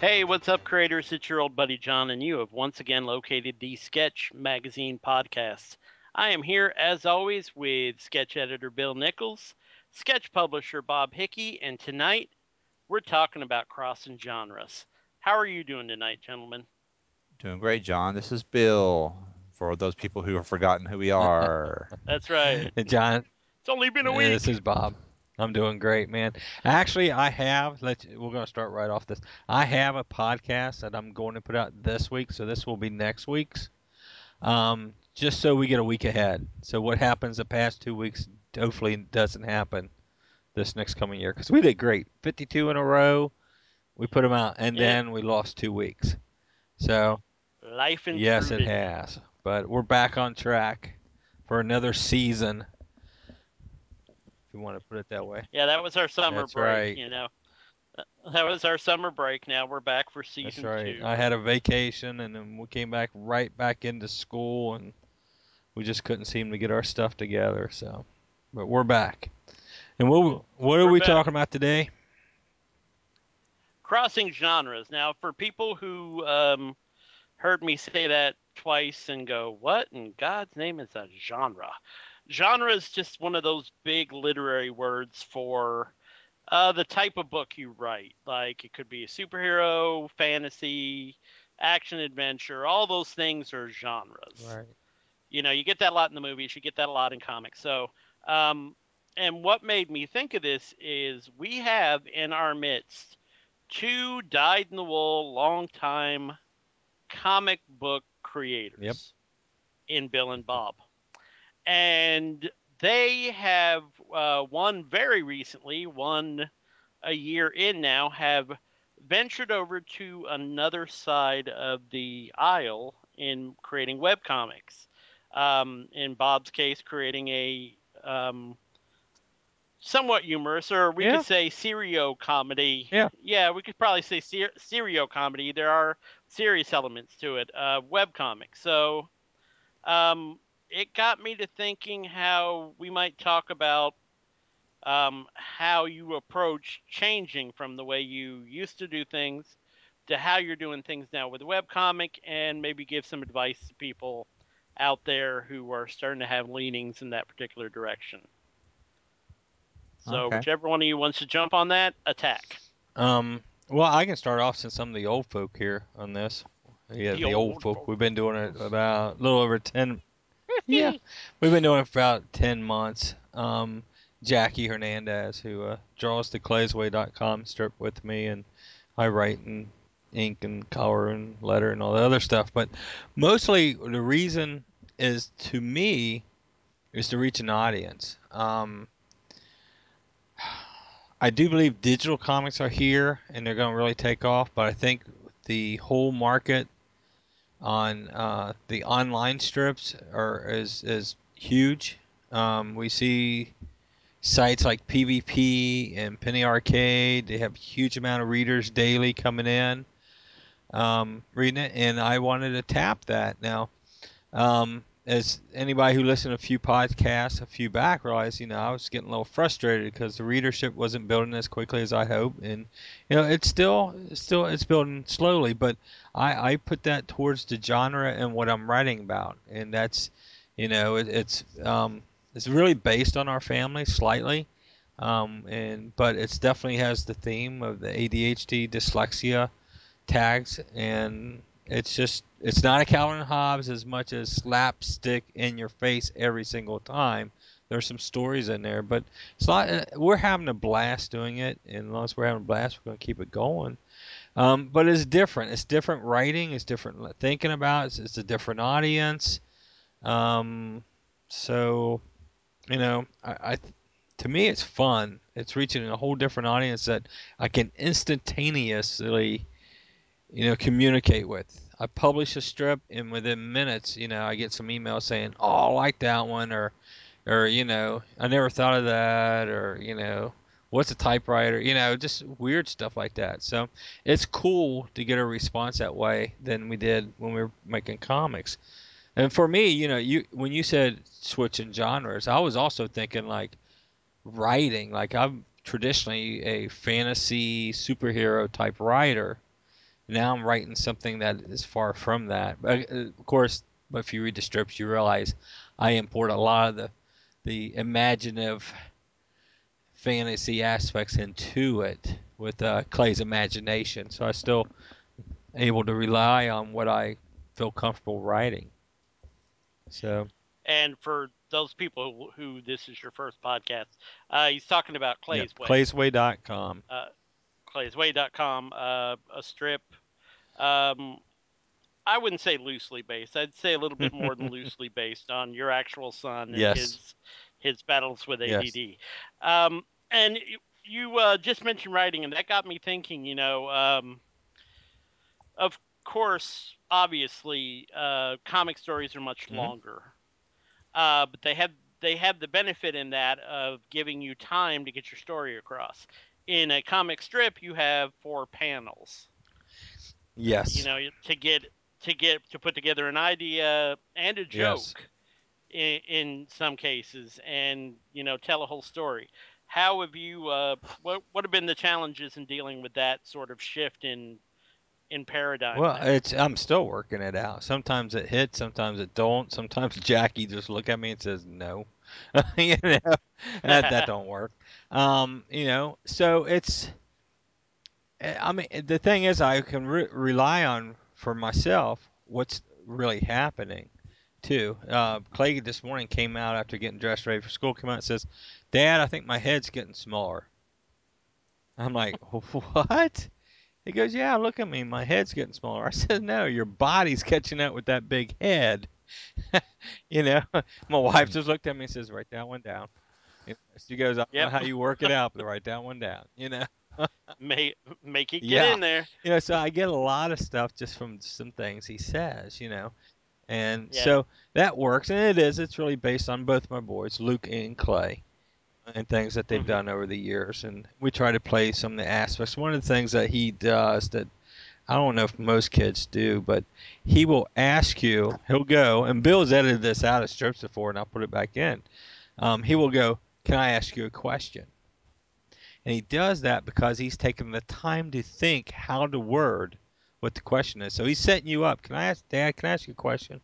Hey, what's up, creators? It's your old buddy John, and you have once again located the Sketch Magazine podcast. I am here, as always, with sketch editor Bill Nichols, sketch publisher Bob Hickey, and tonight we're talking about crossing genres. How are you doing tonight, gentlemen? Doing great, John. This is Bill. For those people who have forgotten who we are. That's right. And John, It's only been a uh, week. This is Bob. I'm doing great, man. Actually, I have. Let's. We're going to start right off this. I have a podcast that I'm going to put out this week, so this will be next week's. Um, just so we get a week ahead. So what happens the past two weeks hopefully doesn't happen this next coming year because we did great, 52 in a row. We put them out, and Yeah. then we lost two weeks. So Life and yes, it has. But we're back on track for another season. You want to put it that way. Yeah, that was our summer That's break. right. You know, that was our summer break. Now we're back for season That's right. two. I had a vacation, and then we came back right back into school, and we just couldn't seem to get our stuff together. So, but we're back. And what what are We're we back. talking about today? crossing genres. Now, for people who um, heard me say that twice and go, "What in God's name is a genre?" Genre is just one of those big literary words for uh, the type of book you write. Like it could be a superhero, fantasy, action adventure. All those things are genres Right. you know you get that a lot in the movies you get that a lot in comics so um, and what made me think of this is we have in our midst two dyed in the wool long time comic book creators Yep. in bill and bob and they have uh, one very recently one a year in now have ventured over to another side of the aisle in creating webcomics um, in Bob's case, creating a um, somewhat humorous, or we Yeah. could say serio comedy. Yeah. yeah, we could probably say ser- serio comedy. There are serious elements to it. Uh, web comics. So, um, it got me to thinking how we might talk about um, how you approach changing from the way you used to do things to how you're doing things now with webcomic and maybe give some advice to people out there who are starting to have leanings in that particular direction. So Okay. whichever one of you wants to jump on that, attack. Um, well, I can start off since I'm the old folk here on this. Yeah, The the, old, old folk. folk. We've been doing it about a little over ten. Yeah, we've been doing it for about ten months. Um, Jackie Hernandez, who uh, draws the claysway.com strip with me, and I write and ink and color and letter and all the other stuff. But mostly the reason is to me is to reach an audience. Um, I do believe digital comics are here and they're going to really take off, but I think the whole market on uh, the online strips are is is huge. Um, we see sites like PvP and Penny Arcade. They have huge amount of readers daily coming in, um, reading it, and I wanted to tap that now. Um, as anybody who listened a few podcasts a few back realized, you know, I was getting a little frustrated because the readership wasn't building as quickly as I hoped, and you know, it's still, still, it's building slowly, but I, I put that towards the genre and what I'm writing about, and that's, you know, it, it's, um, it's really based on our family slightly, um, and but it's definitely has the theme of the ADHD, dyslexia tags, and it's just it's not a Calvin Hobbes as much as slapstick in your face every single time. There's some stories in there, but it's not. uh, We're having a blast doing it, and as long as we're having a blast, we're going to keep it going. Um, but it's different. It's different writing. It's different thinking about. It's, it's a different audience. Um, so you know, I, I to me it's fun. It's reaching a whole different audience that I can instantaneously, you know, communicate with. I publish a strip, and within minutes, you know, I get some emails saying, "Oh, I like that one," or, or you know, I never thought of that, or you know, what's a typewriter, you know, just weird stuff like that. So it's cool to get a response that way than we did when we were making comics. And for me, you know, you when you said switching genres, I was also thinking like writing. Like I'm traditionally a fantasy superhero type writer. Now I'm writing something that is far from that. But, uh, of course, if you read the strips, you realize I import a lot of the the imaginative fantasy aspects into it with uh, Clay's imagination. So I'm still able to rely on what I feel comfortable writing. So And for those people who, who this is your first podcast, uh, he's talking about Clay's yeah, Way. claysway.com. Uh, claysway.com, uh, a strip. Um, I wouldn't say loosely based. I'd say a little bit more than loosely based on your actual son and Yes. his his battles with Yes. ADD. Um, and you, you uh, just mentioned writing, and that got me thinking. You know, um, of course, obviously, uh, comic stories are much Mhm. longer, uh, but they have they have the benefit in that of giving you time to get your story across. In a comic strip, you have four panels Yes. you know to get to get to put together an idea and a Yes. joke in, in some cases and you know tell a whole story how have you uh, what what have been the challenges in dealing with that sort of shift in in paradigm Well, there? it's I'm still working it out. Sometimes it hits, sometimes it don't. Sometimes Jackie just look at me and says no. you know, that that don't work. Um, you know, so it's I mean the thing is I can re- rely on for myself what's really happening too. Uh, Clay this morning came out after getting dressed ready for school. Came out and says, "Dad, I think my head's getting smaller." I'm like, "What?" He goes, "Yeah, look at me. My head's getting smaller." I said, "No, your body's catching up with that big head." you know, my wife just looked at me and says, "Write that one down." She goes, "I don't Yep. know how you work it out, but write that one down." You know. Make make it get Yeah. in there you know, so I get a lot of stuff just from some things he says, you know, and Yeah. so that works, and it is. It's really based on both my boys, Luke and Clay, and things that they've Mhm. done over the years, and we try to play some of the aspects. One of the things that he does that I don't know if most kids do, but he will ask you. He'll go, and Bill's edited this out of strips before, and I'll put it back in. Um, he will go, "Can I ask you a question?" And he does that because he's taken the time to think how to word what the question is. So he's setting you up. Can I ask, Dad? Can I ask you a question?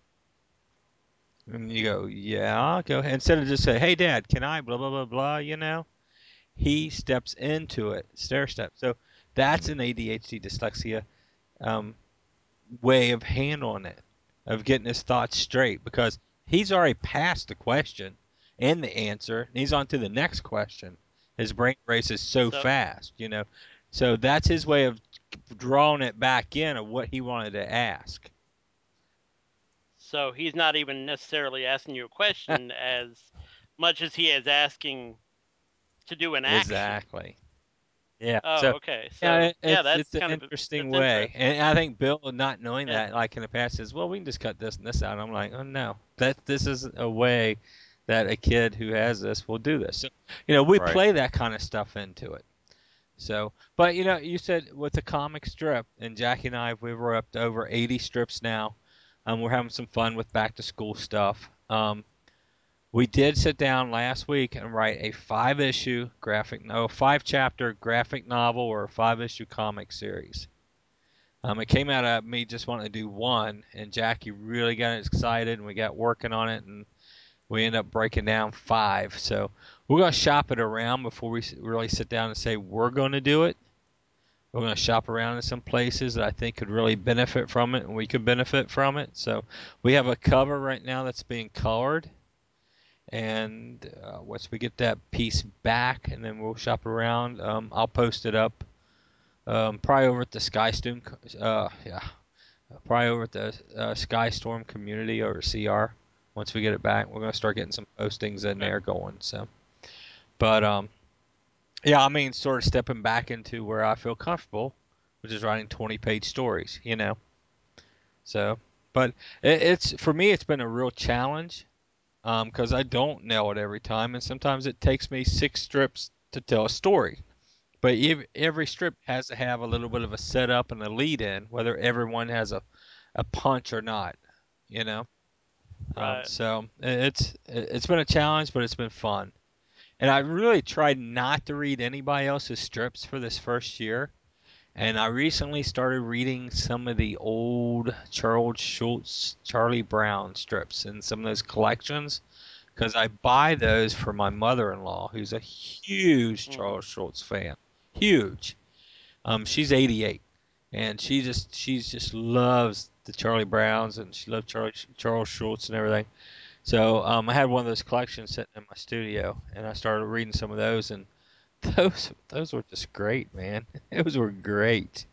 And you go, Yeah, go ahead. Instead of just say, Hey, Dad, can I? Blah blah blah blah. You know, he steps into it, stair step. So that's an ADHD dyslexia um, way of handling it, of getting his thoughts straight because he's already passed the question and the answer, and he's on to the next question. His brain races so, So- fast, you know. So that's his way of drawing it back in of what he wanted to ask. so he's not even necessarily asking you a question as much as he is asking to do an action Exactly. Yeah. oh so okay so yeah, it- yeah it's, that's it's an kind of interesting that's way, interesting. and I think Bill, not knowing Yeah. that, like in the past, says, "Well, we can just cut this and this out." I'm like, "Oh no, that this is a way that a kid who has this will do this." So, you know, we Right. play that kind of stuff into it. So, but you know, you said with the comic strip, and Jackie and I, we were up to over 80 strips now. Um, we're having some fun with back to school stuff. Um, we did sit down last week and write a five issue graphic, no, five chapter graphic novel or a five issue comic series. Um, it came out of me just wanting to do one, and Jackie really got excited, and we got working on it, and we end up breaking down five. So we're going to shop it around before we really sit down and say we're going to do it. We're going to shop around in some places that I think could really benefit from it, and we could benefit from it. So we have a cover right now that's being colored and uh, once we get that piece back, and then we'll shop around. Um, I'll post it up, um, probably over at the Skystorm, uh, yeah, probably over at the uh, Skystorm community over CR once we get it back. We're gonna start getting some postings in there going. So, but um, yeah, I mean, sort of stepping back into where I feel comfortable, which is writing 20 page stories. You know, so but it, it's for me, it's been a real challenge because um, I don't nail it every time, and sometimes it takes me six strips to tell a story. But every strip has to have a little bit of a setup and a lead in, whether everyone has a, a punch or not. You know. Um, right. Um, so it's it's been a challenge, but it's been fun. And I really tried not to read anybody else's strips for this first year. And I recently started reading some of the old Charles Schulz, Charlie Brown strips in some of those collections because I buy those for my mother-in-law, who's a huge mm. Charles Schulz fan, huge. Um, she's 88, and she just she just loves the Charlie Browns, and she loved Charlie Charles Schulz and everything. So um, I had one of those collections sitting in my studio, and I started reading some of those, and those those were just great, man. Those were great.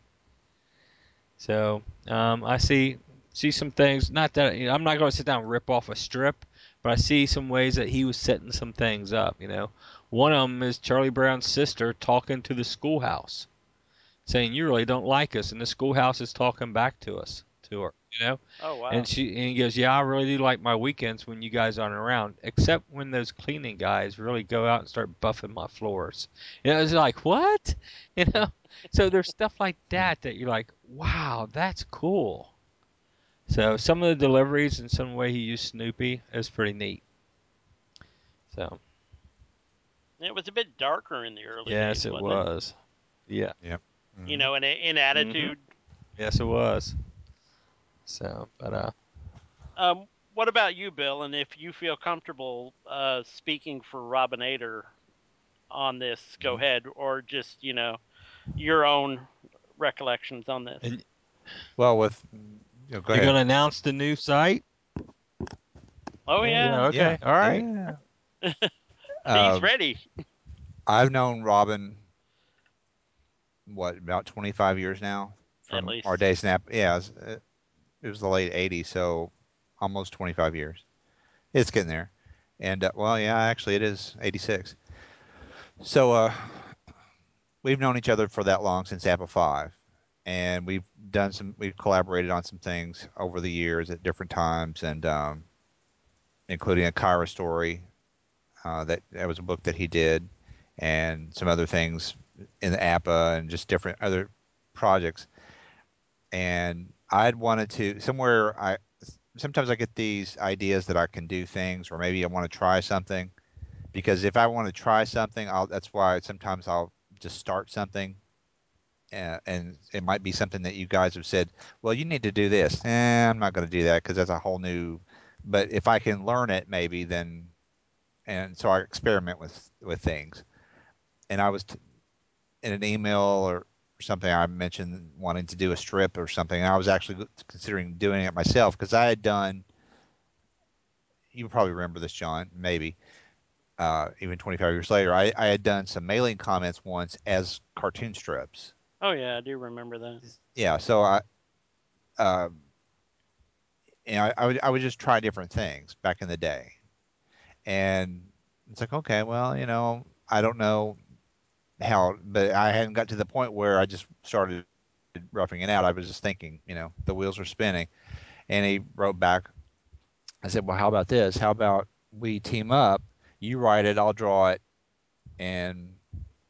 So um, I see see some things. Not that you know, I'm not going to sit down and rip off a strip, but I see some ways that he was setting some things up. You know, one of them is Charlie Brown's sister talking to the schoolhouse, saying, "You really don't like us," and the schoolhouse is talking back to us to her you know. Oh wow. And she and he goes, yeah, I really do like my weekends when you guys aren't around, except when those cleaning guys really go out and start buffing my floors. You know, it's like what, you know. so there's stuff like that that you're like, wow, that's cool. So some of the deliveries and some way he used Snoopy is pretty neat. So. It was a bit darker in the early yes, days. Yes, it was. It? Yeah. Yep. Mm-hmm. You know, in in attitude. Mm-hmm. Yes, it was. So, but uh. Um, what about you, Bill? And if you feel comfortable uh, speaking for Robinator on this, go mm-hmm. ahead, or just you know your own recollections on this. And, well, with you know, go you're going to announce the new site. Oh yeah. yeah okay. Yeah. All right. Yeah. He's um, ready. I've known Robin what about 25 years now from our day snap. Yeah, it was the late 80s, so almost 25 years. It's getting there. And, uh, well, yeah, actually, it is 86. So, uh, we've known each other for that long since APA-5. And we've done some, we've collaborated on some things over the years at different times, and um, including a Kyra story. Uh, that, that was a book that he did, and some other things in the APA and just different other projects. And I'd wanted to somewhere I sometimes I get these ideas that I can do things or maybe I want to try something because if I want to try something I'll that's why sometimes I'll just start something and, it might be something that you guys have said well you need to do this. Eh, I'm not going to do that because that's a whole new but if I can learn it maybe then and so I experiment with with things. And I was t- in an email or something I mentioned wanting to do a strip or something. I was actually considering doing it myself because I had done. You probably remember this, John. Maybe uh, even 25 years later, I, I had done some mailing comments once as cartoon strips. Oh yeah, I do remember that. Yeah, so I, uh, you know, I, I would I would just try different things back in the day, and it's like okay, well, you know, I don't know how, but I hadn't got to the point where I just started roughing it out. I was just thinking, you know, the wheels were spinning. And he wrote back. I said, well, how about this? How about we team up? You write it, I'll draw it, and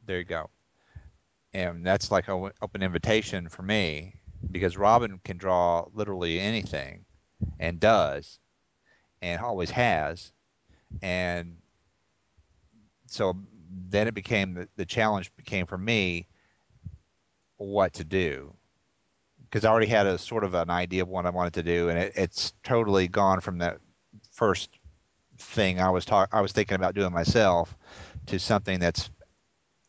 there you go. And that's like an open invitation for me because Robin can draw literally anything and does and always has. And so then it became the, the challenge became for me what to do because I already had a sort of an idea of what I wanted to do, and it, it's totally gone from that first thing I was talk I was thinking about doing myself to something that's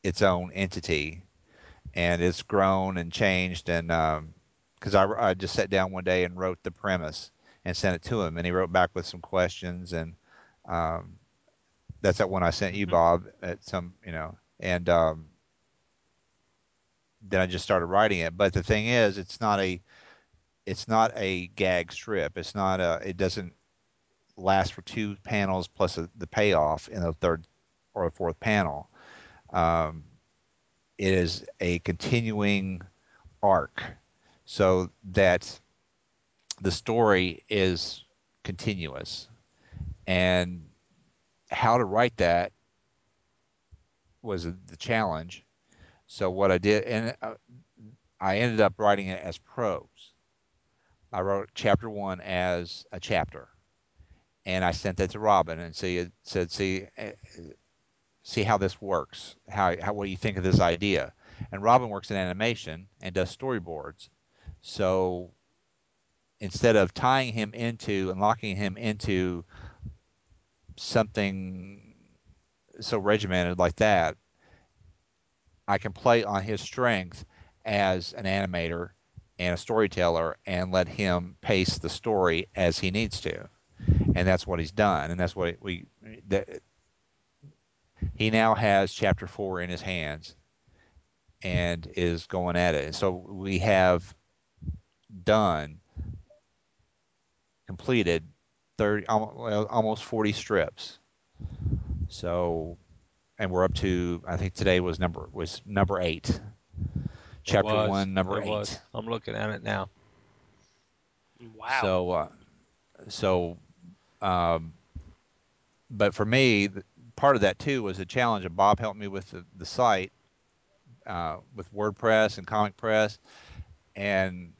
its own entity, and it's grown and changed. And because um, I, I just sat down one day and wrote the premise and sent it to him, and he wrote back with some questions, and um, that's that one I sent you, mm-hmm. Bob, at some, you know, and um, then I just started writing it. But the thing is, it's not a, it's not a gag strip. It's not a, it doesn't last for two panels plus a, the payoff in the third or the fourth panel. Um, it is a continuing arc, so that the story is continuous, and how to write that was the challenge. So what I did, and uh, I ended up writing it as prose. I wrote chapter one as a chapter, and I sent that to Robin and see, said, "See, eh, see how this works. How, how what do you think of this idea?" And Robin works in animation and does storyboards, so instead of tying him into and locking him into something so regimented like that, I can play on his strength as an animator and a storyteller and let him pace the story as he needs to. And that's what he's done. And that's what we, that, he now has chapter four in his hands and is going at it. And So we have done, completed 30, almost 40 strips. So, and we're up to, I think today was number, was number eight chapter was, one, number eight. Was. I'm looking at it now. Wow. So, uh, so, um, but for me, part of that too was a challenge, and Bob helped me with the, the site, uh, with WordPress and ComicPress, and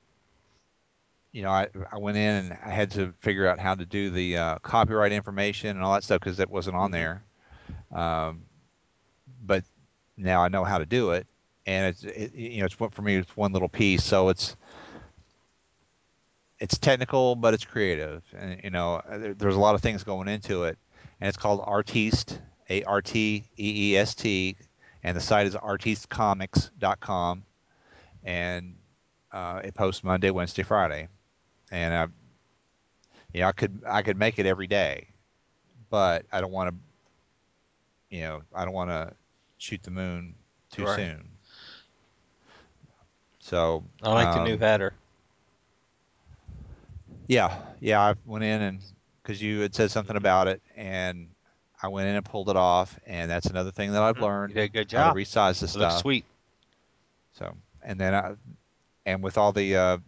you know, I, I went in and I had to figure out how to do the uh, copyright information and all that stuff because that wasn't on mm-hmm. there. Um, but now I know how to do it, and it's it, you know it's what for me it's one little piece. So it's it's technical but it's creative. And you know there, there's a lot of things going into it. And it's called artiste a r t e e s t. And the site is artistecomics.com and uh, it posts Monday, Wednesday, Friday, and I, you know, I could I could make it every day, but I don't want to, you know, I don't want to shoot the moon too right. soon. So I like um, the new um, header. Yeah, yeah. I went in and because you had said something about it, and I went in and pulled it off, and that's another thing that I've mm-hmm. learned. You did a good job. to resize the stuff. Looks sweet. So, and then I, and with all the uh,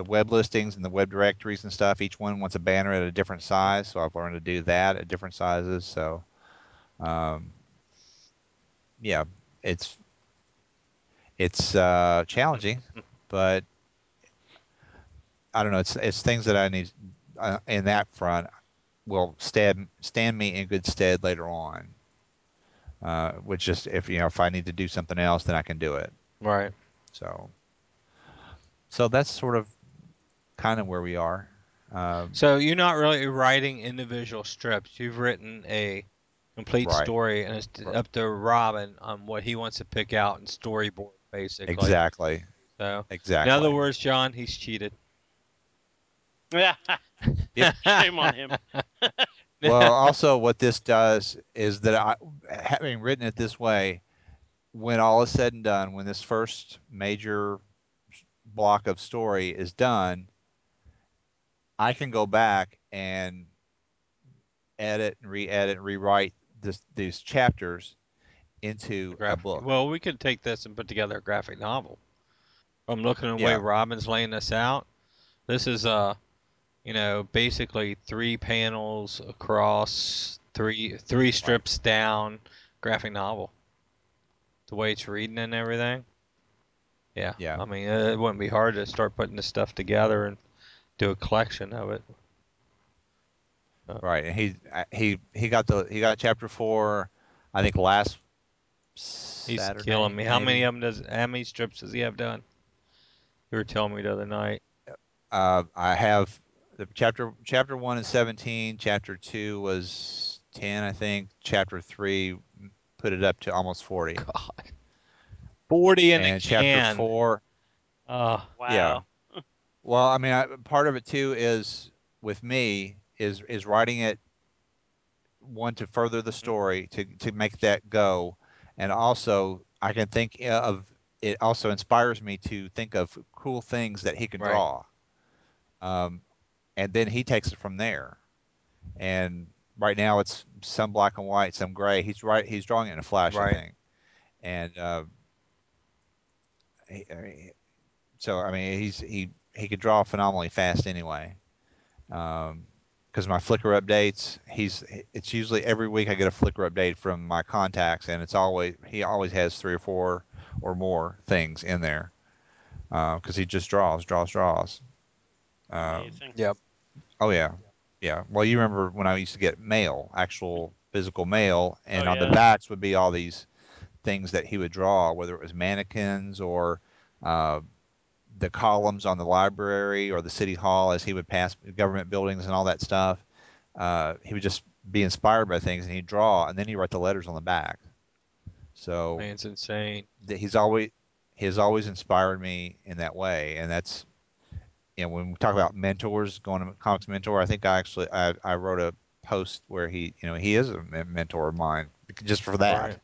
the web listings and the web directories and stuff, each one wants a banner at a different size. So I've learned to do that at different sizes. So, um, yeah, it's it's uh, challenging, but I don't know. It's it's things that I need uh, in that front will stand stand me in good stead later on. Uh, which just if you know if I need to do something else, then I can do it. Right. So. So that's sort of kind of where we are. Um, so you're not really writing individual strips. You've written a complete right. story, and it's right. up to Robin on what he wants to pick out and storyboard, basically. Exactly. So exactly. In other words, John, he's cheated. Yeah. Shame on him. well, also what this does is that I, having written it this way, when all is said and done, when this first major block of story is done, I can go back and edit and re-edit and rewrite this, these chapters into graphic, a book. Well, we could take this and put together a graphic novel. I'm looking at the yeah. way Robin's laying this out. This is uh you know, basically three panels across, three three strips down, graphic novel. The way it's reading and everything. Yeah. Yeah. I mean, it wouldn't be hard to start putting this stuff together and do a collection of it. Uh, right, and he he he got the he got chapter four, I think last. He's Saturday, killing me. Maybe. How many of them does? How many strips does he have done? You were telling me the other night. Uh, I have the chapter chapter one is 17 chapter two was 10 i think chapter three put it up to almost 40 god 40 in and the chapter can. Oh wow yeah well i mean I, part of it too is with me is is writing it one to further the story to to make that go and also i can think of it also inspires me to think of cool things that he can right. draw um, and then he takes it from there. and right now it's some black and white, some gray. He's right. He's drawing it in a flash, right. I think, and uh, he, so I mean he's he he could draw phenomenally fast anyway. Um, because my Flickr updates, he's it's usually every week I get a Flickr update from my contacts, and it's always he always has three or four or more things in there because uh, he just draws, draws, draws. Um, yep. Oh yeah, yeah. Well, you remember when I used to get mail, actual physical mail, and oh, on yeah. the backs would be all these things that he would draw, whether it was mannequins or uh, the columns on the library or the city hall as he would pass government buildings and all that stuff. Uh, he would just be inspired by things and he'd draw and then he'd write the letters on the back. So man's insane. He's always he has always inspired me in that way, and that's you know when we talk about mentors, going to comics mentor. I think I actually I, I wrote a post where he you know he is a mentor of mine just for that right.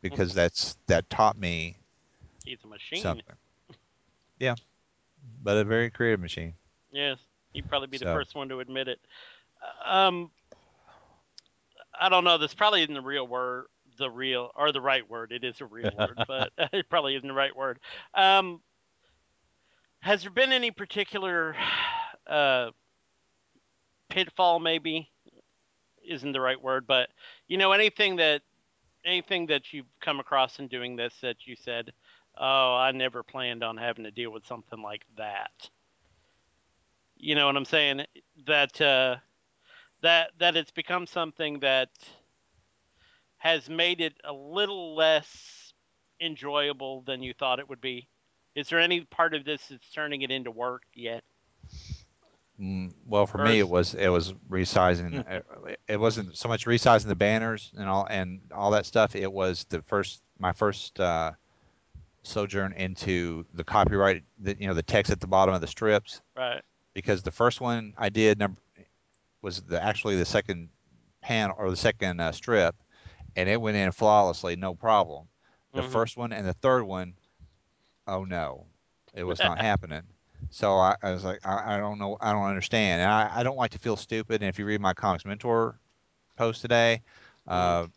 because that's that taught me. He's a machine. Something. Yeah, but a very creative machine. Yes, he'd probably be so. the first one to admit it. Um, I don't know. This probably isn't the real word, the real or the right word. It is a real word, but it probably isn't the right word. Um, has there been any particular uh, pitfall? Maybe isn't the right word, but you know anything that anything that you've come across in doing this that you said oh, I never planned on having to deal with something like that. You know what I'm saying? That uh, that that it's become something that has made it a little less enjoyable than you thought it would be. Is there any part of this that's turning it into work yet? Mm, well, for me, it was it was resizing. it wasn't so much resizing the banners and all and all that stuff. It was the first my first uh, sojourn into the copyright, the, you know, the text at the bottom of the strips. Right. Because the first one I did number was the actually the second panel or the second uh, strip, and it went in flawlessly, no problem. The mm-hmm. first one and the third one, oh no, it was not happening. So I, I was like, I, I, don't know, I don't understand, and I, I, don't like to feel stupid. And if you read my comics mentor post today, uh, mm-hmm.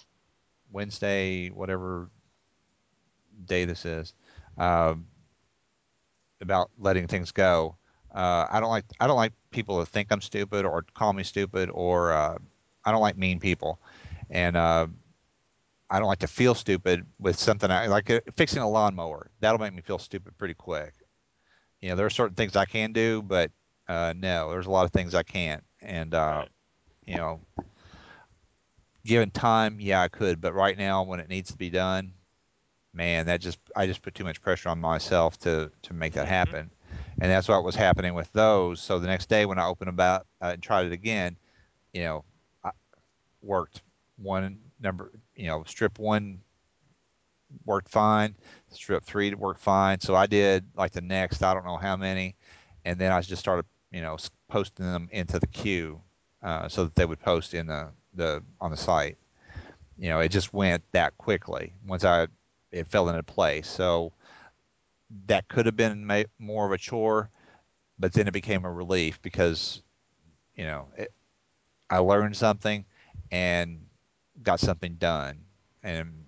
Wednesday, whatever day this is, um, about letting things go. Uh, I don't like I don't like people to think I'm stupid or call me stupid or uh, I don't like mean people, and uh, I don't like to feel stupid with something I like uh, fixing a lawnmower. That'll make me feel stupid pretty quick. You know, there are certain things I can do, but uh, no, there's a lot of things I can't. And uh, you know, given time, yeah, I could, but right now, when it needs to be done, man, that just I just put too much pressure on myself to to make that mm-hmm. happen, and that's what was happening with those. So the next day when I opened about uh, and tried it again, you know, I worked one number, you know, strip one worked fine, strip three worked fine. So I did like the next I don't know how many, and then I just started you know posting them into the queue uh, so that they would post in the the on the site. You know, it just went that quickly once I it fell into place. So that could have been ma- more of a chore, but then it became a relief because, you know, it, I learned something and got something done. And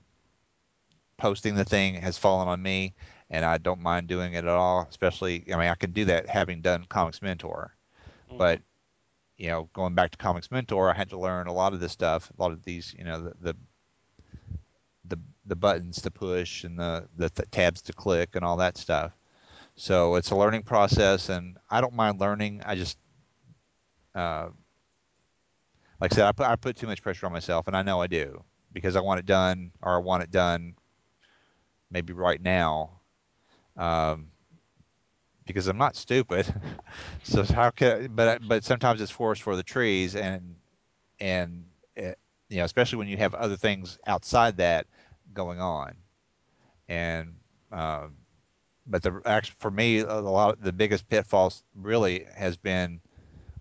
posting the thing has fallen on me, and I don't mind doing it at all. Especially, I mean, I can do that having done Comics Mentor, mm-hmm. but you know, going back to Comics Mentor, I had to learn a lot of this stuff, a lot of these, you know, the, the the buttons to push and the, the, tabs to click and all that stuff. So it's a learning process, and I don't mind learning. I just, uh, like I said, I put I put too much pressure on myself, and I know I do because I want it done, or I want it done, maybe right now. Um, because I'm not stupid. so how can? But but sometimes it's forest for the trees, and and it, you know, especially when you have other things outside that going on. And um, but the actually for me, a lot the biggest pitfalls really has been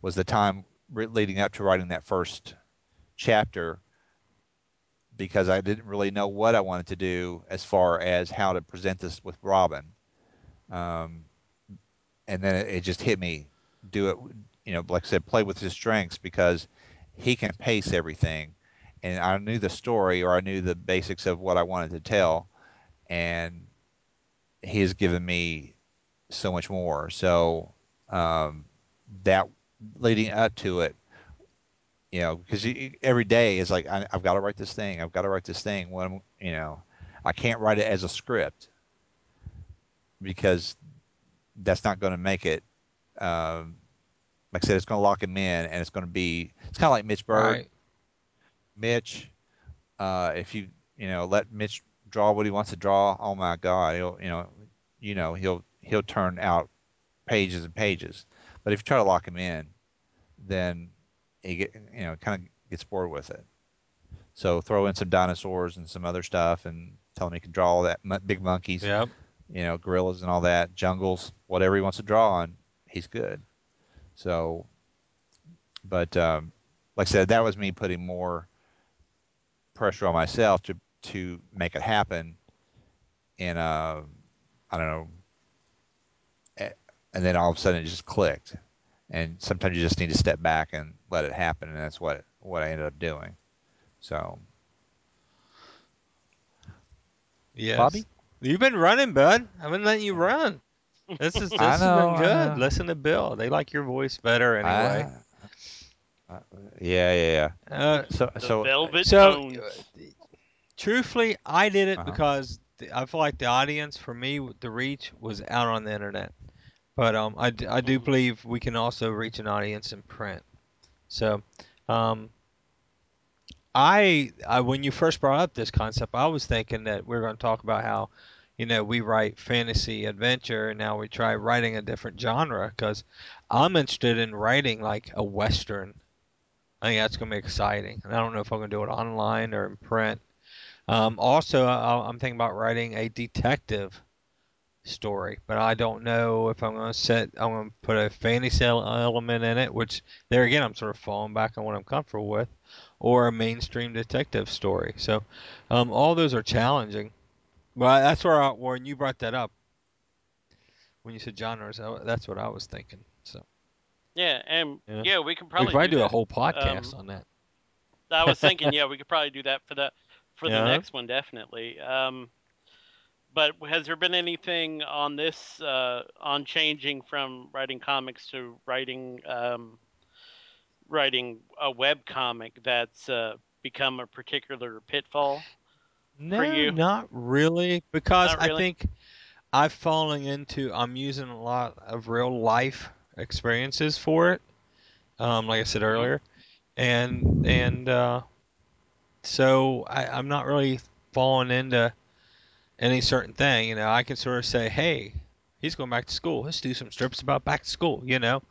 was the time leading up to writing that first chapter because I didn't really know what I wanted to do as far as how to present this with Robin. Um, and then it, it, just hit me, do it, you know, like I said, play with his strengths because he can pace everything, and I knew the story or I knew the basics of what I wanted to tell, and he has given me so much more. So um, that leading up to it, you know, because every day is like I, have got to write this thing. I've got to write this thing. When you know, I can't write it as a script because that's not going to make it. Um, like I said, it's going to lock him in, and it's going to be. It's kind of like Mitch Berg. Right. Mitch, uh, if you you know let Mitch draw what he wants to draw, oh my God, he'll you know, you know he'll he'll turn out pages and pages. But if you try to lock him in, then he get you know kind of gets bored with it. So throw in some dinosaurs and some other stuff, and tell him he can draw all that big monkeys, yep. you know, gorillas and all that, jungles, whatever he wants to draw on, he's good. So, but um, like I said, that was me putting more pressure on myself to to make it happen. In a, I don't know, and then all of a sudden it just clicked. And sometimes you just need to step back and let it happen, and that's what what I ended up doing. So, yeah Bobby, you've been running, bud. I've been letting you run. This is this has been good. Listen to Bill. They like your voice better anyway. Uh, yeah, yeah, yeah. Uh, so, the so, velvet so, tones. truthfully, I did it uh-huh. because the, I feel like the audience for me, the reach was out on the internet. But um, I, I do mm-hmm. believe we can also reach an audience in print. So, um, I, I when you first brought up this concept, I was thinking that we are going to talk about how, you know, we write fantasy adventure, and now we try writing a different genre because I'm interested in writing like a western. I think that's going to be exciting, and I don't know if I'm going to do it online or in print. Um, also, I, I'm thinking about writing a detective story, but I don't know if I'm going to set. I'm going to put a fantasy element in it, which there again I'm sort of falling back on what I'm comfortable with, or a mainstream detective story. So um, all those are challenging. But that's where I, when you brought that up, when you said genres, that's what I was thinking. So. Yeah, and yeah, yeah we can probably we probably do, do a whole podcast um, on that. I was thinking, yeah, we could probably do that for the for yeah. the next one, definitely. Um, but has there been anything on this uh, on changing from writing comics to writing um, writing a web comic that's uh, become a particular pitfall no, for you? Not really, because not really? I think I've fallen into I'm using a lot of real life experiences for it. Um, like I said earlier, and and uh, so I, I'm not really falling into any certain thing, you know, I can sort of say, hey, he's going back to school. Let's do some strips about back to school, you know.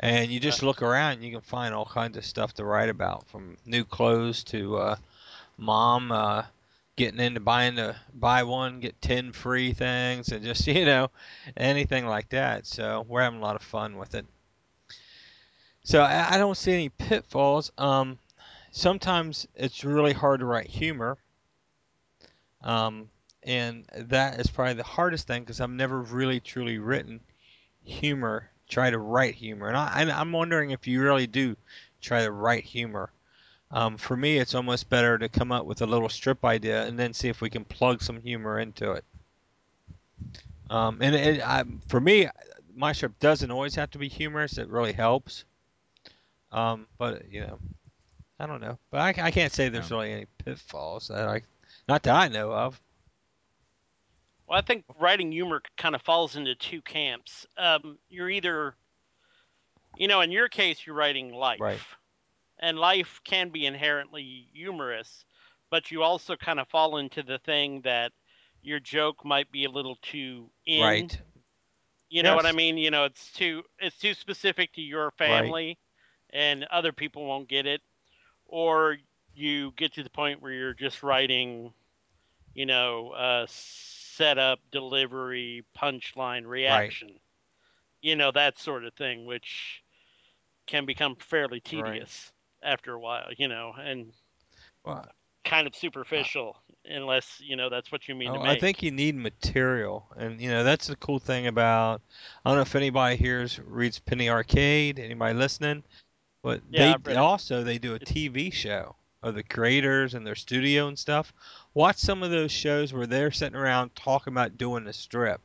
And you just look around, and you can find all kinds of stuff to write about, from new clothes to uh, mom uh, getting into buying the buy one get ten free things, and just you know anything like that. So we're having a lot of fun with it. So I, I don't see any pitfalls. Um, sometimes it's really hard to write humor. Um, and that is probably the hardest thing because I've never really truly written humor, try to write humor, and I, I'm wondering if you really do try to write humor. Um, for me, it's almost better to come up with a little strip idea and then see if we can plug some humor into it. Um, and it, I, for me, my strip doesn't always have to be humorous. It really helps. Um, but you know, I don't know. But I, I can't say there's really any pitfalls that I, not that I know of. Well, I think writing humor kind of falls into two camps. Um, you're either, you know, in your case, you're writing life, right. And life can be inherently humorous, but you also kind of fall into the thing that your joke might be a little too in. Right. You know yes. what I mean? You know, it's too it's too specific to your family, right. and other people won't get it, or you get to the point where you're just writing, you know, uh, setup, delivery, punchline, reaction. Right. You know, that sort of thing, which can become fairly tedious. After a while, you know, and well, kind of superficial uh, unless, you know, that's what you mean oh, to make. I think you need material. And, you know, that's the cool thing about, I don't know if anybody here reads Penny Arcade, anybody listening? But yeah, they also they do a TV show of the creators and their studio and stuff. Watch some of those shows where they're sitting around talking about doing a strip.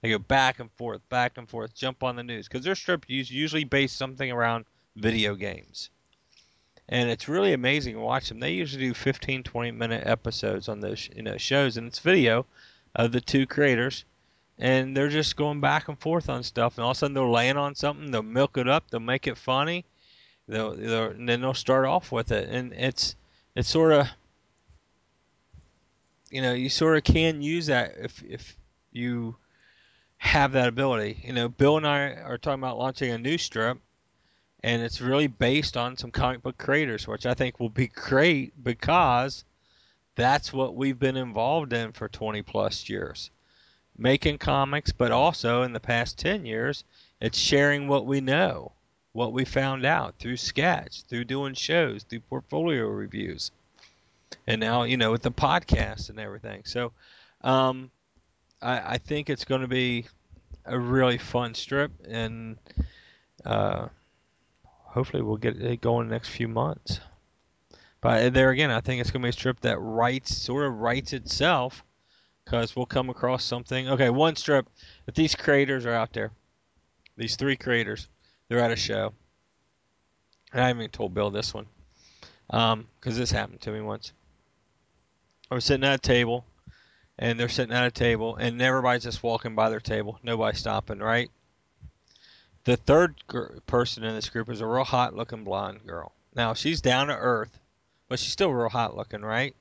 They go back and forth, back and forth, jump on the news because their strip is usually based something around video games. And it's really amazing to watch them. They usually do 15, 20 minute episodes on those you know shows, and it's video of the two creators, and they're just going back and forth on stuff. And all of a sudden they're laying on something, they'll milk it up, they'll make it funny, they'll, they'll and then they'll start off with it, and it's it's sort of you know you sort of can use that if if you have that ability. You know, Bill and I are talking about launching a new strip, and it's really based on some comic book creators, which I think will be great because that's what we've been involved in for 20 plus years. Making comics, but also in the past 10 years, it's sharing what we know, what we found out through sketch, through doing shows, through portfolio reviews, and now, you know, with the podcast and everything. So, um, I, I think it's going to be a really fun strip, and uh, hopefully we'll get it going in the next few months. But there again, I think it's going to be a strip that writes, sort of writes itself, because we'll come across something. Okay, one strip. If these creators are out there, these three creators, they're at a show. And I haven't even told Bill this one, because um, this happened to me once. I was sitting at a table and they're sitting at a table, and everybody's just walking by their table, nobody stopping, right? The third gr- person in this group is a real hot looking blonde girl. Now, she's down to earth, but she's still real hot looking, right?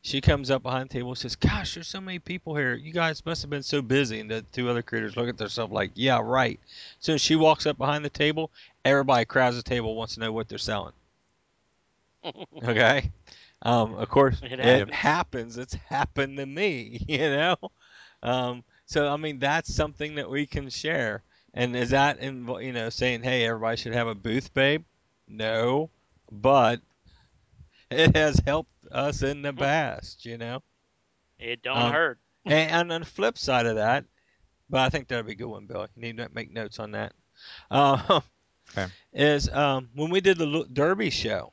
She comes up behind the table and says, Gosh, there's so many people here. You guys must have been so busy. And the two other creators look at themselves like, Yeah, right. So she walks up behind the table, everybody crowds the table, wants to know what they're selling. okay? Um, of course, it, it happens. It's happened to me, you know. Um, so I mean, that's something that we can share. And is that in you know saying, hey, everybody should have a booth, babe? No, but it has helped us in the past, you know. It don't um, hurt. and, and, on the flip side of that, but I think that'd be a good one, Bill. You need to make notes on that. Uh, okay. Is um, when we did the Derby show,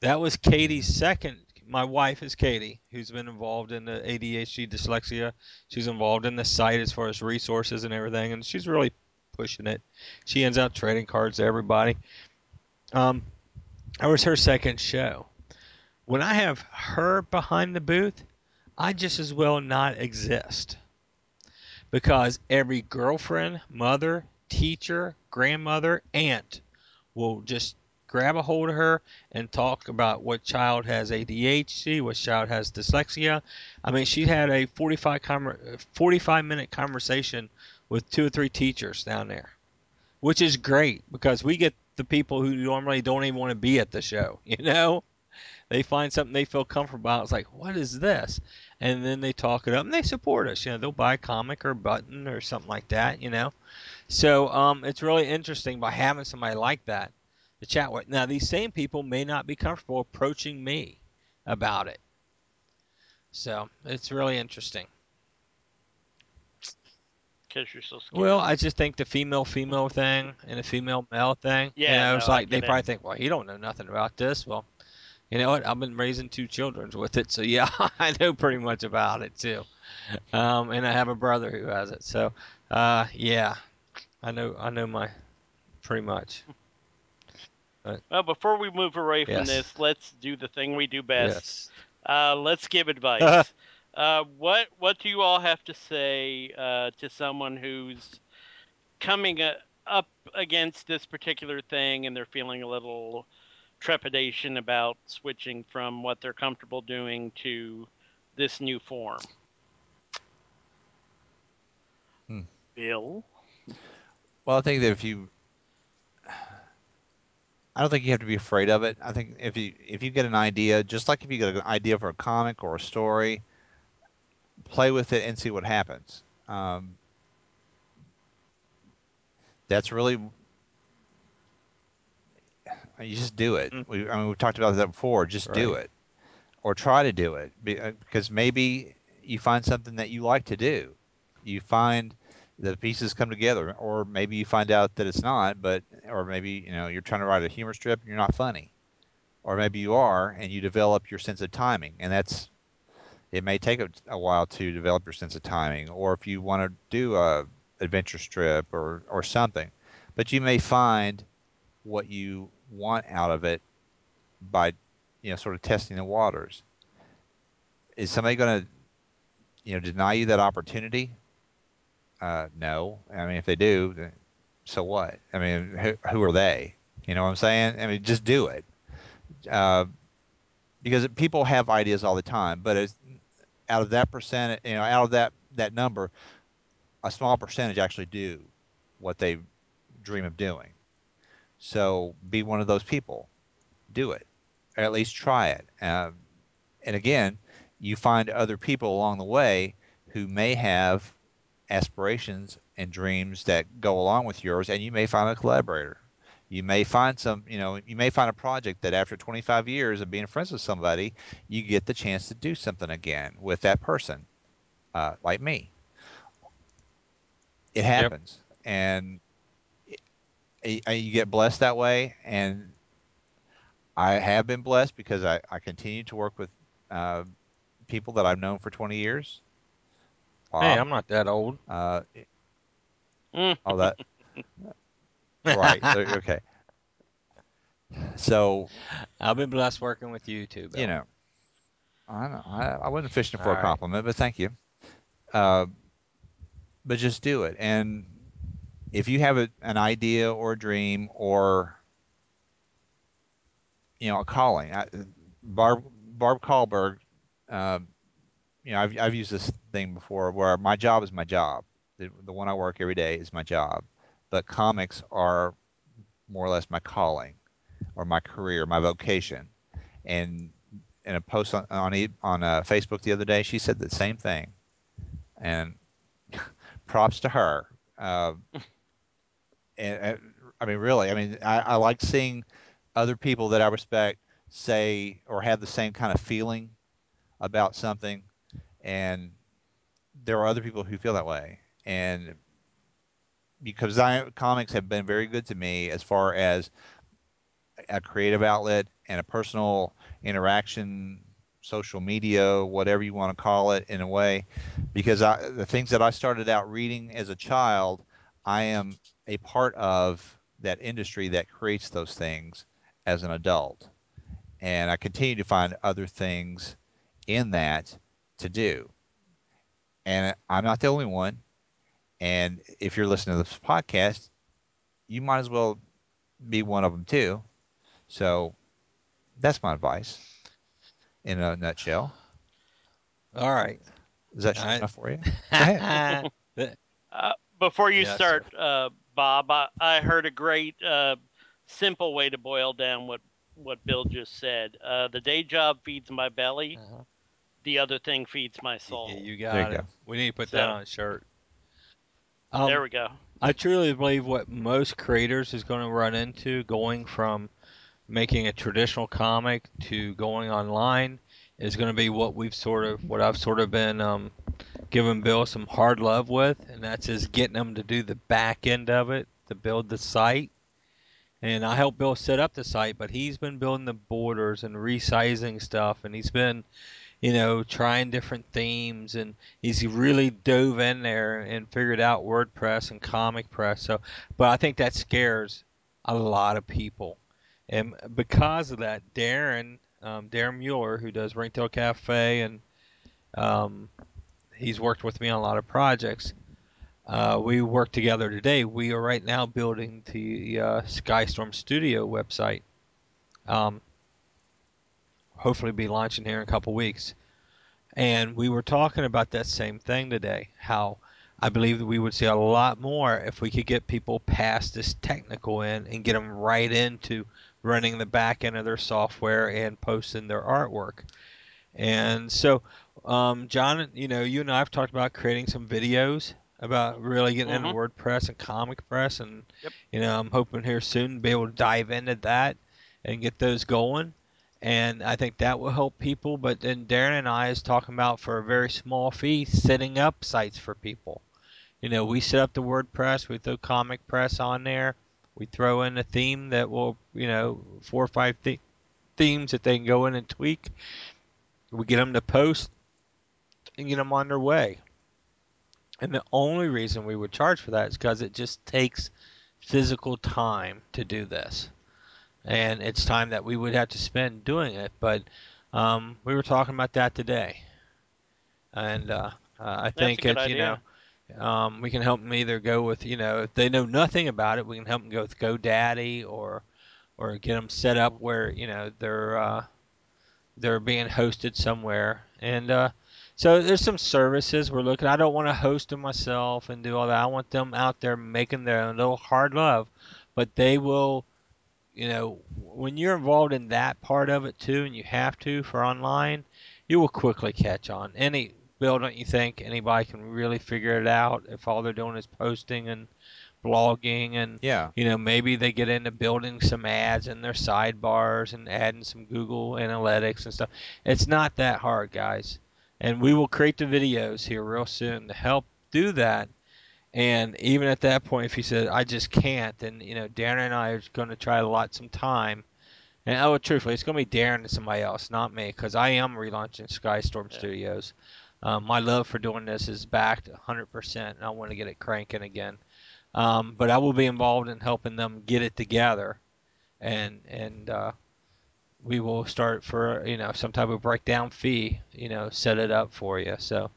that was Katie's second. My wife is Katie, who's been involved in the ADHD dyslexia. She's involved in the site as far as resources and everything, and she's really pushing it. She ends up trading cards to everybody. Um, that was her second show. When I have her behind the booth, I just as well not exist. Because every girlfriend, mother, teacher, grandmother, aunt will just grab a hold of her and talk about what child has ADHD, what child has dyslexia. I mean, she had a 45, 45 minute conversation with two or three teachers down there, which is great because we get the people who normally don't even want to be at the show, you know? They find something they feel comfortable about. It's like, what is this? And then they talk it up and they support us. You know, they'll buy a comic or a button or something like that, you know? So um, it's really interesting by having somebody like that to chat with. Now, these same people may not be comfortable approaching me about it. So it's really interesting. Because you're so scared. Well, I just think the female female thing and the female male thing. Yeah, you know, no, it's like they probably think, well, he don't know nothing about this. Well, you know what? I've been raising two children with it, so yeah, I know pretty much about it too. Um, and I have a brother who has it, so uh, yeah, I know I know my pretty much. Well, before we move away from yes. this, let's do the thing we do best. Yes. Uh, let's give advice. uh, what What do you all have to say uh, to someone who's coming uh, up against this particular thing and they're feeling a little trepidation about switching from what they're comfortable doing to this new form? Hmm. Bill. Well, I think that if you I don't think you have to be afraid of it. I think if you if you get an idea, just like if you get an idea for a comic or a story, play with it and see what happens. Um, that's really you just do it. Mm-hmm. We I mean we've talked about that before. Just right. do it, or try to do it uh, because maybe you find something that you like to do. You find the pieces come together, or maybe you find out that it's not, but or maybe you know you're trying to write a humor strip and you're not funny, or maybe you are and you develop your sense of timing, and that's it may take a, a while to develop your sense of timing, or if you want to do a adventure strip or or something, but you may find what you want out of it by you know sort of testing the waters. Is somebody going to you know deny you that opportunity? Uh, no. I mean, if they do, so what? I mean, who, who are they? You know what I'm saying? I mean, just do it. Uh, because people have ideas all the time, but out of that percent, you know, out of that that number, a small percentage actually do what they dream of doing. So be one of those people. Do it, or at least try it. Um, and again, you find other people along the way who may have aspirations and dreams that go along with yours, and you may find a collaborator. You may find some, you know, you may find a project that after 25 years of being friends with somebody, you get the chance to do something again with that person, uh, like me. It happens, yep. and it, you get blessed that way. And I have been blessed because I, I continue to work with uh, people that I've known for 20 years Hey, I'm not that old. Uh, all that. right. Okay. So, I've been blessed working with you too. Bill. You know, I know, I, I wasn't fishing for all a compliment, right. but thank you. Uh, but just do it, and if you have a, an idea or a dream or you know a calling, I, Barb Barb Kahlberg uh, you know, I've I've used this thing before where my job is my job. The, the one I work every day is my job, but comics are more or less my calling, or my career, my vocation. And in a post on on, on uh, Facebook the other day, she said the same thing, and props to her. Uh, and, and, I mean, really, I mean, I, I like seeing other people that I respect say or have the same kind of feeling about something and there are other people who feel that way. And because I, comics have been very good to me as far as a creative outlet and a personal interaction, social media, whatever you want to call it, in a way, because I, the things that I started out reading as a child, I am a part of that industry that creates those things as an adult. And I continue to find other things in that to do. And I'm not the only one. And if you're listening to this podcast, you might as well be one of them too. So that's my advice in a nutshell. All right. Is that enough for you? uh, before you yes, start, uh, Bob, I, I, heard a great, uh, simple way to boil down what, what Bill just said. Uh, the day job feeds my belly. Uh-huh the other thing feeds my soul. Yeah, you got you it. Go. We need to put so, that on a shirt. Um, there we go. I truly believe what most creators is going to run into going from making a traditional comic to going online is going to be what we've sort of what I've sort of been um, giving Bill some hard love with, and that's just getting him to do the back end of it to build the site. And I helped Bill set up the site, but he's been building the borders and resizing stuff, and he's been you know, trying different themes, and he's really dove in there and figured out WordPress and ComicPress. So, but I think that scares a lot of people, and because of that, Darren, um, Darren Mueller, who does Ringtail Cafe, and um, he's worked with me on a lot of projects. Uh, we work together today. We are right now building the uh, Skystorm Studio website. Um, hopefully be launching here in a couple weeks. And we were talking about that same thing today, how I believe that we would see a lot more if we could get people past this technical end and get them right into running the back end of their software and posting their artwork. And so, um, John, you know, you and I have talked about creating some videos about really getting mm-hmm. into WordPress and ComicPress, and yep. you know, I'm hoping here soon to be able to dive into that and get those going and I think that will help people. But then Darren and I is talking about for a very small fee setting up sites for people. You know, we set up the WordPress, we throw ComicPress on there, we throw in a theme that will, you know, four or five th- themes that they can go in and tweak. We get them to post and get them on their way. And the only reason we would charge for that is because it just takes physical time to do this. And it's time that we would have to spend doing it. But um, we were talking about that today. And uh, I think it's, you know, um, we can help them either go with, you know, if they know nothing about it, we can help them go with GoDaddy or or get them set up where you know they're uh, they're being hosted somewhere. And uh, so there's some services we're looking. I don't want to host them myself and do all that. I want them out there making their own little hard love, but they will. You know, when you're involved in that part of it too, and you have to for online, you will quickly catch on. Any Bill, don't you think anybody can really figure it out if all they're doing is posting and blogging and yeah. you know maybe they get into building some ads in their sidebars and adding some Google Analytics and stuff. It's not that hard, guys. And we will create the videos here real soon to help do that. And even at that point, if he said, I just can't, then you know Darren and I are going to try to allot some time. And oh, truthfully, it's going to be Darren and somebody else, not me, because I am relaunching Skystorm yeah. Studios. Um, my love for doing this is backed 100%, and I want to get it cranking again. Um, but I will be involved in helping them get it together, and and uh, we will start for you know some type of breakdown fee, you know, set it up for you. So.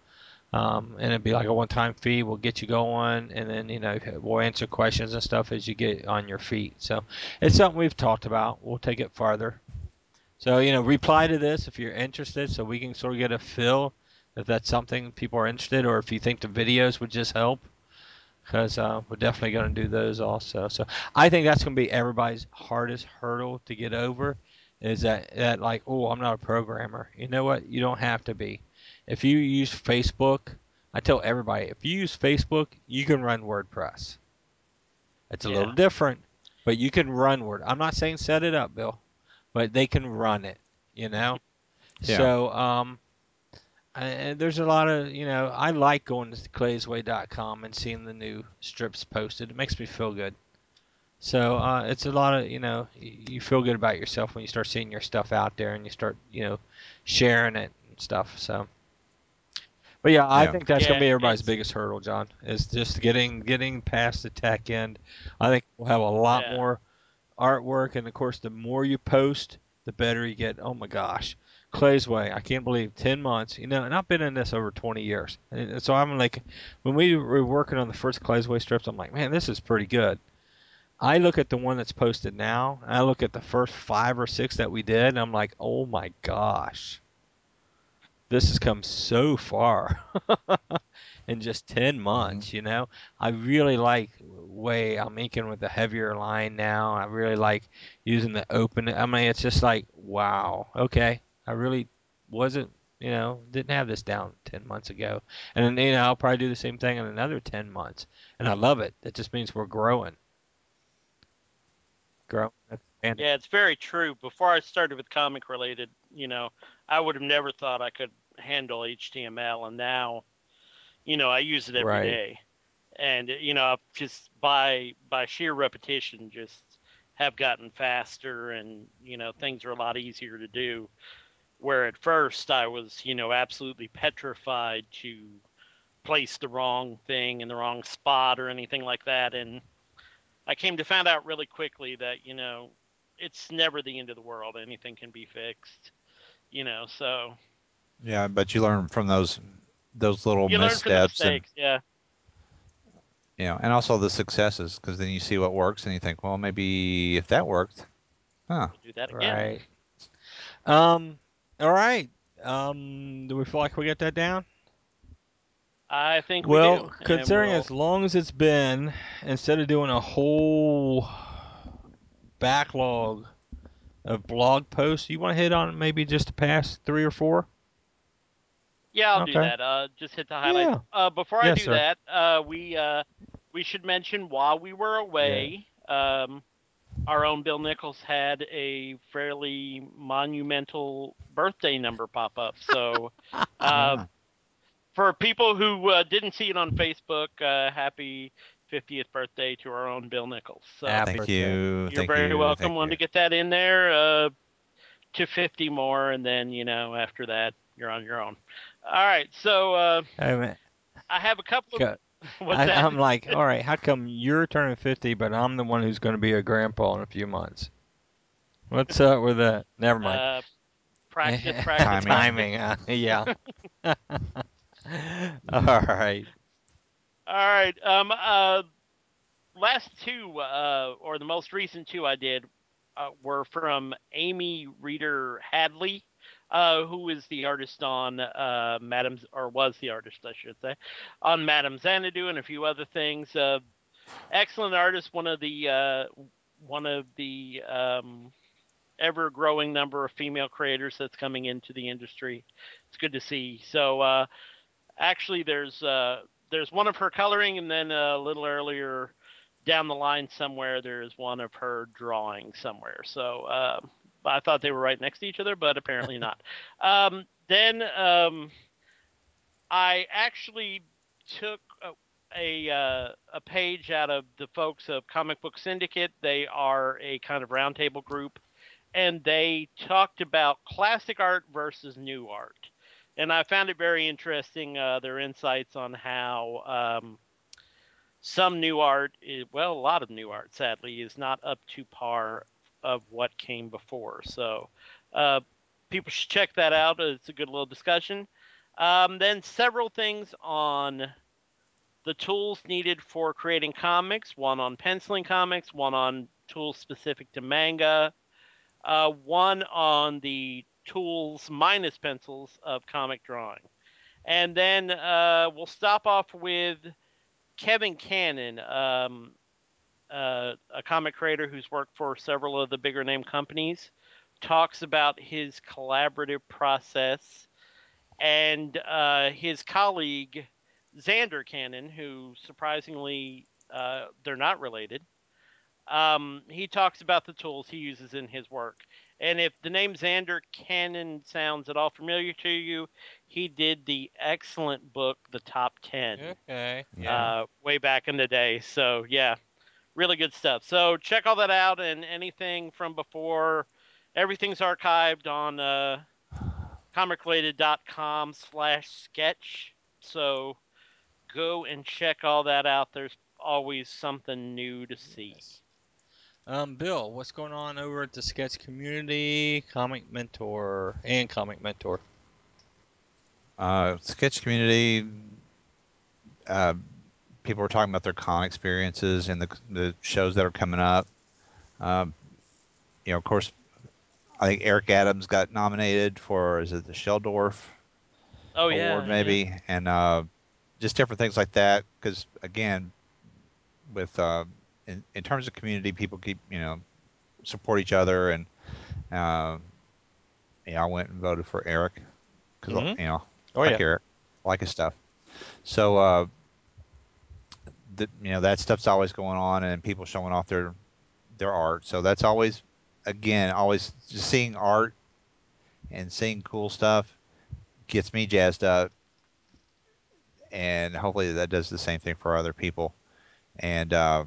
Um, and it'd be like a one-time fee. We'll get you going, and then you know we'll answer questions and stuff as you get on your feet. So it's something we've talked about. We'll take it farther. So you know, reply to this if you're interested, so we can sort of get a feel if that's something people are interested, or if you think the videos would just help because uh, we're definitely going to do those also. So I think that's going to be everybody's hardest hurdle to get over is that that like oh I'm not a programmer. You know what? You don't have to be. If you use Facebook, I tell everybody if you use Facebook, you can run WordPress. It's a yeah. little different, but you can run Word. I'm not saying set it up, Bill, but they can run it. You know. Yeah. So um, and there's a lot of you know I like going to claysway.com and seeing the new strips posted. It makes me feel good. So uh, it's a lot of you know you feel good about yourself when you start seeing your stuff out there and you start you know sharing it and stuff. So, but yeah, I yeah. think that's yeah, gonna be everybody's biggest hurdle, John, is just getting getting past the tech end. I think we'll have a lot yeah. more artwork, and of course, the more you post, the better you get. Oh my gosh, Clay's Way. I can't believe ten months. You know, and I've been in this over twenty years. And so I'm like, when we were working on the first Clay's Way strips, I'm like, man, this is pretty good. I look at the one that's posted now. I look at the first five or six that we did, and I'm like, oh my gosh, this has come so far in just ten months. Mm-hmm. You know, I really like way I'm inking with the heavier line now. I really like using the open. I mean, it's just like wow. Okay, I really wasn't, you know, didn't have this down 10 months ago. And then, you know, I'll probably do the same thing in another 10 months. And I love it. It just means we're growing. Growing. Yeah, it's very true. Before I started with comic related, you know, I would have never thought I could handle HTML. And now, you know, I use it every right. day, And, you know, just by by sheer repetition, just have gotten faster and, you know, things are a lot easier to do where at first I was, you know, absolutely petrified to place the wrong thing in the wrong spot or anything like that. And I came to find out really quickly that, you know, it's never the end of the world. Anything can be fixed, you know, so. Yeah, but you learn from those those little you missteps and yeah. Yeah, and also the successes because then you see what works and you think, well, maybe if that worked, huh? Do that again. Right. Um, all right. Um, do we feel like we get that down? I think we well, do. considering we'll... as long as it's been, instead of doing a whole backlog of blog posts, you want to hit on maybe just the past three or four? Yeah, I'll okay. do that. Uh, just hit the highlights. Yeah. Uh, before I yes, do sir. that, uh, we uh, we should mention while we were away, yeah. um, our own Bill Nichols had a fairly monumental birthday number pop up. So, uh, for people who uh, didn't see it on Facebook, uh, happy 50th birthday to our own Bill Nichols. So, Thank birthday. you. You're Thank very you. welcome. Thank Wanted you. to get that in there uh, to 50 more, and then you know after that you're on your own. All right, so uh, hey, I have a couple of. I, I'm like, all right, how come you're turning 50, but I'm the one who's going to be a grandpa in a few months? What's up with that? Never mind. Uh, practice, practice, timing. Uh, yeah. all right. All right. Um. Uh. Last two, uh, or the most recent two I did, uh, were from Amy Reeder Hadley, uh, who is the artist on uh, Madam's, or was the artist, I should say, on Madame Xanadu and a few other things. Uh, excellent artist, one of the uh, one of the um, ever growing number of female creators that's coming into the industry. It's good to see. So uh, actually, there's uh, there's one of her coloring, and then a little earlier down the line somewhere there's one of her drawing somewhere. So uh, I thought they were right next to each other, but apparently not. Um, then um, I actually took a a, uh, a page out of the folks of Comic Book Syndicate. They are a kind of roundtable group, and they talked about classic art versus new art. And I found it very interesting uh, their insights on how um, some new art, is, well, a lot of new art, sadly, is not up to par of what came before. So uh, people should check that out. It's a good little discussion. Um, then several things on the tools needed for creating comics. One on penciling comics. One on tools specific to manga. Uh, one on the tools minus pencils of comic drawing. And then uh, we'll stop off with Kevin Cannon, um, uh, a comic creator who's worked for several of the bigger name companies, talks about his collaborative process, and uh, his colleague Zander Cannon, who surprisingly uh, they're not related. Um, he talks about the tools he uses in his work. And if the name Zander Cannon sounds at all familiar to you, he did the excellent book, The Top Ten. Okay. Uh, way back in the day. So yeah, really good stuff. So check all that out and anything from before. Everything's archived on uh, comicrelated.com slash sketch. So go and check all that out. There's always something new to see. Yes. Um, Bill, what's going on over at the sketch community, Comic Mentor, and Comic Mentor? Uh, sketch community, uh, people are talking about their con experiences and the the shows that are coming up. Um, you know, of course, I think Eric Adams got nominated for is it the Shel Dorf oh, award yeah, maybe, yeah. and uh, just different things like that. Because again, with uh, in, in terms of community, people keep you know support each other, and uh, yeah, I went and voted for Eric because mm-hmm. you know oh, like yeah. Eric, like his stuff. So uh, that you know that stuff's always going on, and people showing off their their art. So that's always, again, always just seeing art and seeing cool stuff gets me jazzed up, and hopefully that does the same thing for other people. And uh,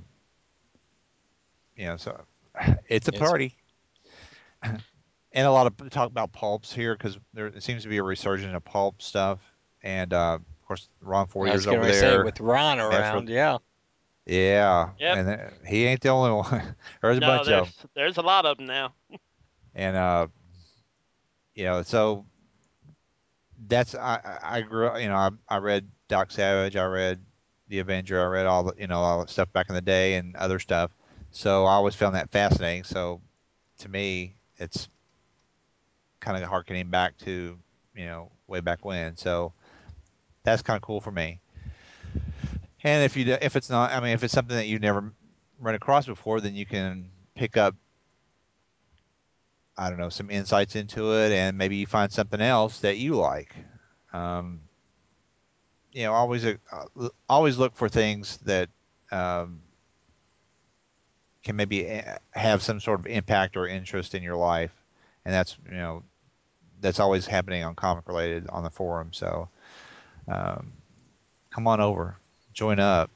you know, so it's a party. and a lot of talk about pulps here because there seems to be a resurgence of pulp stuff, and uh, of course Ron Fortier's over there say, with Ron around, yeah. Yeah, yep. and he ain't the only one. there's a no, bunch there's, of them. There's a lot of them now. and uh, you know, so that's I I grew you know I I read Doc Savage, I read The Avenger, I read all the you know all the stuff back in the day and other stuff. So I always found that fascinating. So to me, it's kind of harkening back to you know way back when. So that's kind of cool for me. And if you if it's not, I mean, if it's something that you've never run across before, then you can pick up, I don't know, some insights into it, and maybe you find something else that you like. Um, you know, always uh, always look for things that um, can maybe eh, have some sort of impact or interest in your life, and that's you know that's always happening on comic related on the forum. So um, come on over, join up.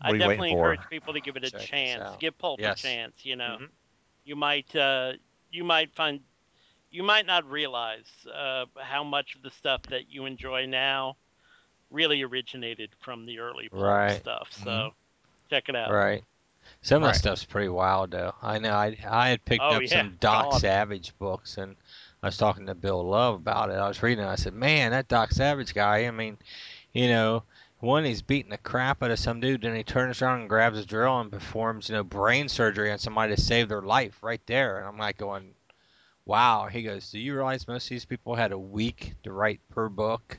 What I definitely encourage people to give it a Check chance. Give Pulp yes. a chance. You know, mm-hmm. you might uh, you might find you might not realize uh, how much of the stuff that you enjoy now really originated from the early Pulp right. stuff. So mm-hmm. check it out. Right. Some right. of that stuff's pretty wild, though. I know I I had picked oh, up yeah. some Doc God. Savage books, and I was talking to Bill Love about it. I was reading it. I said, "Man, that Doc Savage guy. I mean, you know, one, he's beating the crap out of some dude, then he turns around and grabs a drill and performs, you know, brain surgery on somebody to save their life right there. And I'm like going, wow. He goes, do you realize most of these people had a week to write per book?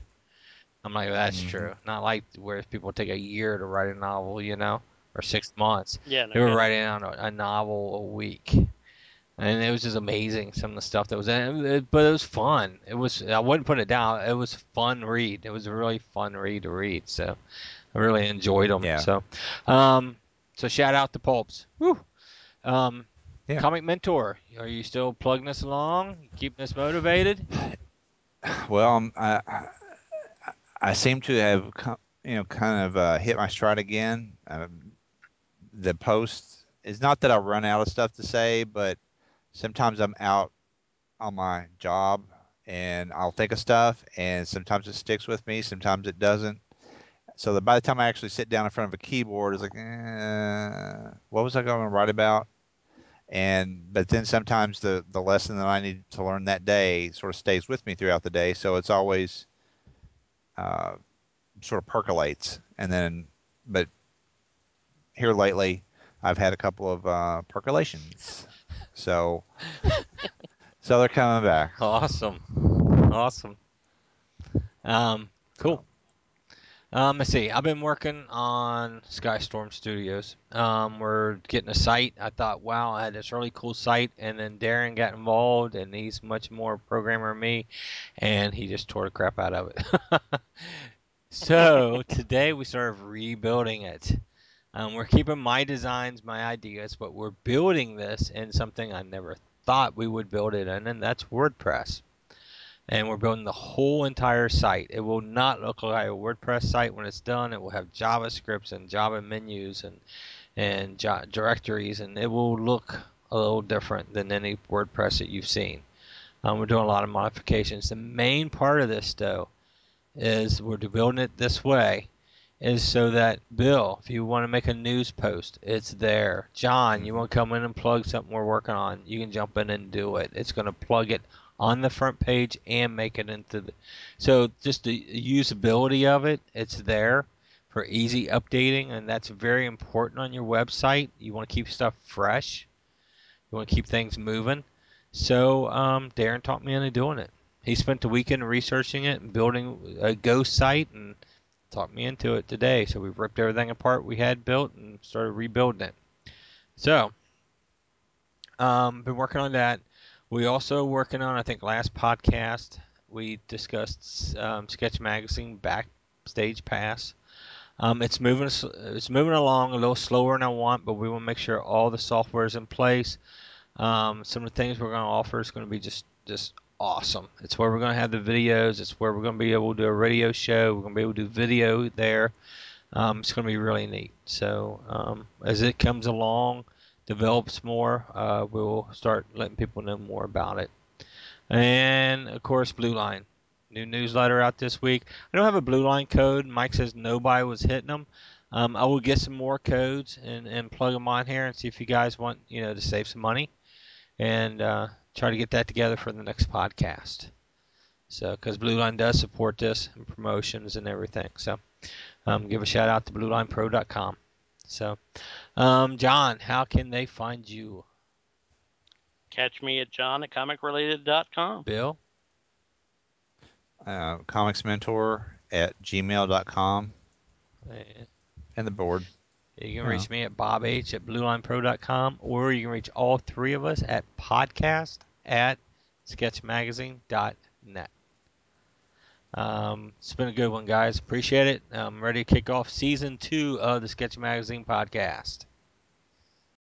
I'm like, that's mm-hmm. true. Not like where people take a year to write a novel, you know, or six months. Yeah, no they were writing out a, a novel a week and it was just amazing some of the stuff that was in it. But it was fun. It was I wouldn't put it down. It was fun read. It was a really fun read to read. So I really enjoyed them. Yeah. So, um, so shout out to Pulps. Woo. Um, yeah. Comic Mentor, are you still plugging us along? Keeping us motivated? Well, um, I, I, I seem to have you know kind of uh, hit my stride again. Um, the post is not that I run out of stuff to say, but sometimes I'm out on my job and I'll think of stuff, and sometimes it sticks with me, sometimes it doesn't. So that by the time I actually sit down in front of a keyboard, it's like, eh, what was I going to write about? And but then sometimes the the lesson that I need to learn that day sort of stays with me throughout the day, so it's always uh, sort of percolates. And then, but here lately, I've had a couple of uh, percolations. So, so they're coming back. Awesome, awesome. Um, cool. Um, let's see. I've been working on Skystorm Studios. Um, we're getting a site. I thought, wow, I had this really cool site, and then Darren got involved, and he's much more programmer than me, and he just tore the crap out of it. so today we started rebuilding it. Um, we're keeping my designs, my ideas, but we're building this in something I never thought we would build it in, and that's WordPress. And we're building the whole entire site. It will not look like a WordPress site when it's done. It will have JavaScripts and Java menus and and directories, and it will look a little different than any WordPress that you've seen. Um, we're doing a lot of modifications. The main part of this, though, is we're building it this way is so that Bill, if you want to make a news post, it's there. John, you want to come in and plug something we're working on, you can jump in and do it. It's going to plug it on the front page and make it into the. So just the usability of it, it's there for easy updating, and that's very important on your website. You want to keep stuff fresh. You want to keep things moving. So um, Darren taught me into doing it. He spent the weekend researching it and building a ghost site and talked me into it today. So we've ripped everything apart we had built and started rebuilding it. So, um, been working on that. We also working on, I think, last podcast we discussed um, Sketch Magazine Backstage Pass. Um, it's moving, it's moving along a little slower than I want, but we want to make sure all the software is in place. Um, some of the things we're going to offer is going to be just just awesome. It's where we're going to have the videos. It's where we're going to be able to do a radio show. We're going to be able to do video there. Um, it's going to be really neat. So um, as it comes along, develops more, uh, we'll start letting people know more about it. And of course, Blue Line, new newsletter out this week. I don't have a Blue Line code. Mike says nobody was hitting them. Um, I will get some more codes and, and plug them on here and see if you guys want you know to save some money. And uh, try to get that together for the next podcast. So, because Blue Line does support this and promotions and everything. So, um, give a shout out to BlueLinePro.com. So, um, John, how can they find you? Catch me at John at ComicRelated.com. Bill? Uh, comics Mentor at gmail.com. And the board. You can reach me at bob h at bluelinepro.com, or you can reach all three of us at podcast at sketchmagazine.net. Um, it's been a good one, guys. Appreciate it. I'm ready to kick off season two of the Sketch Magazine podcast.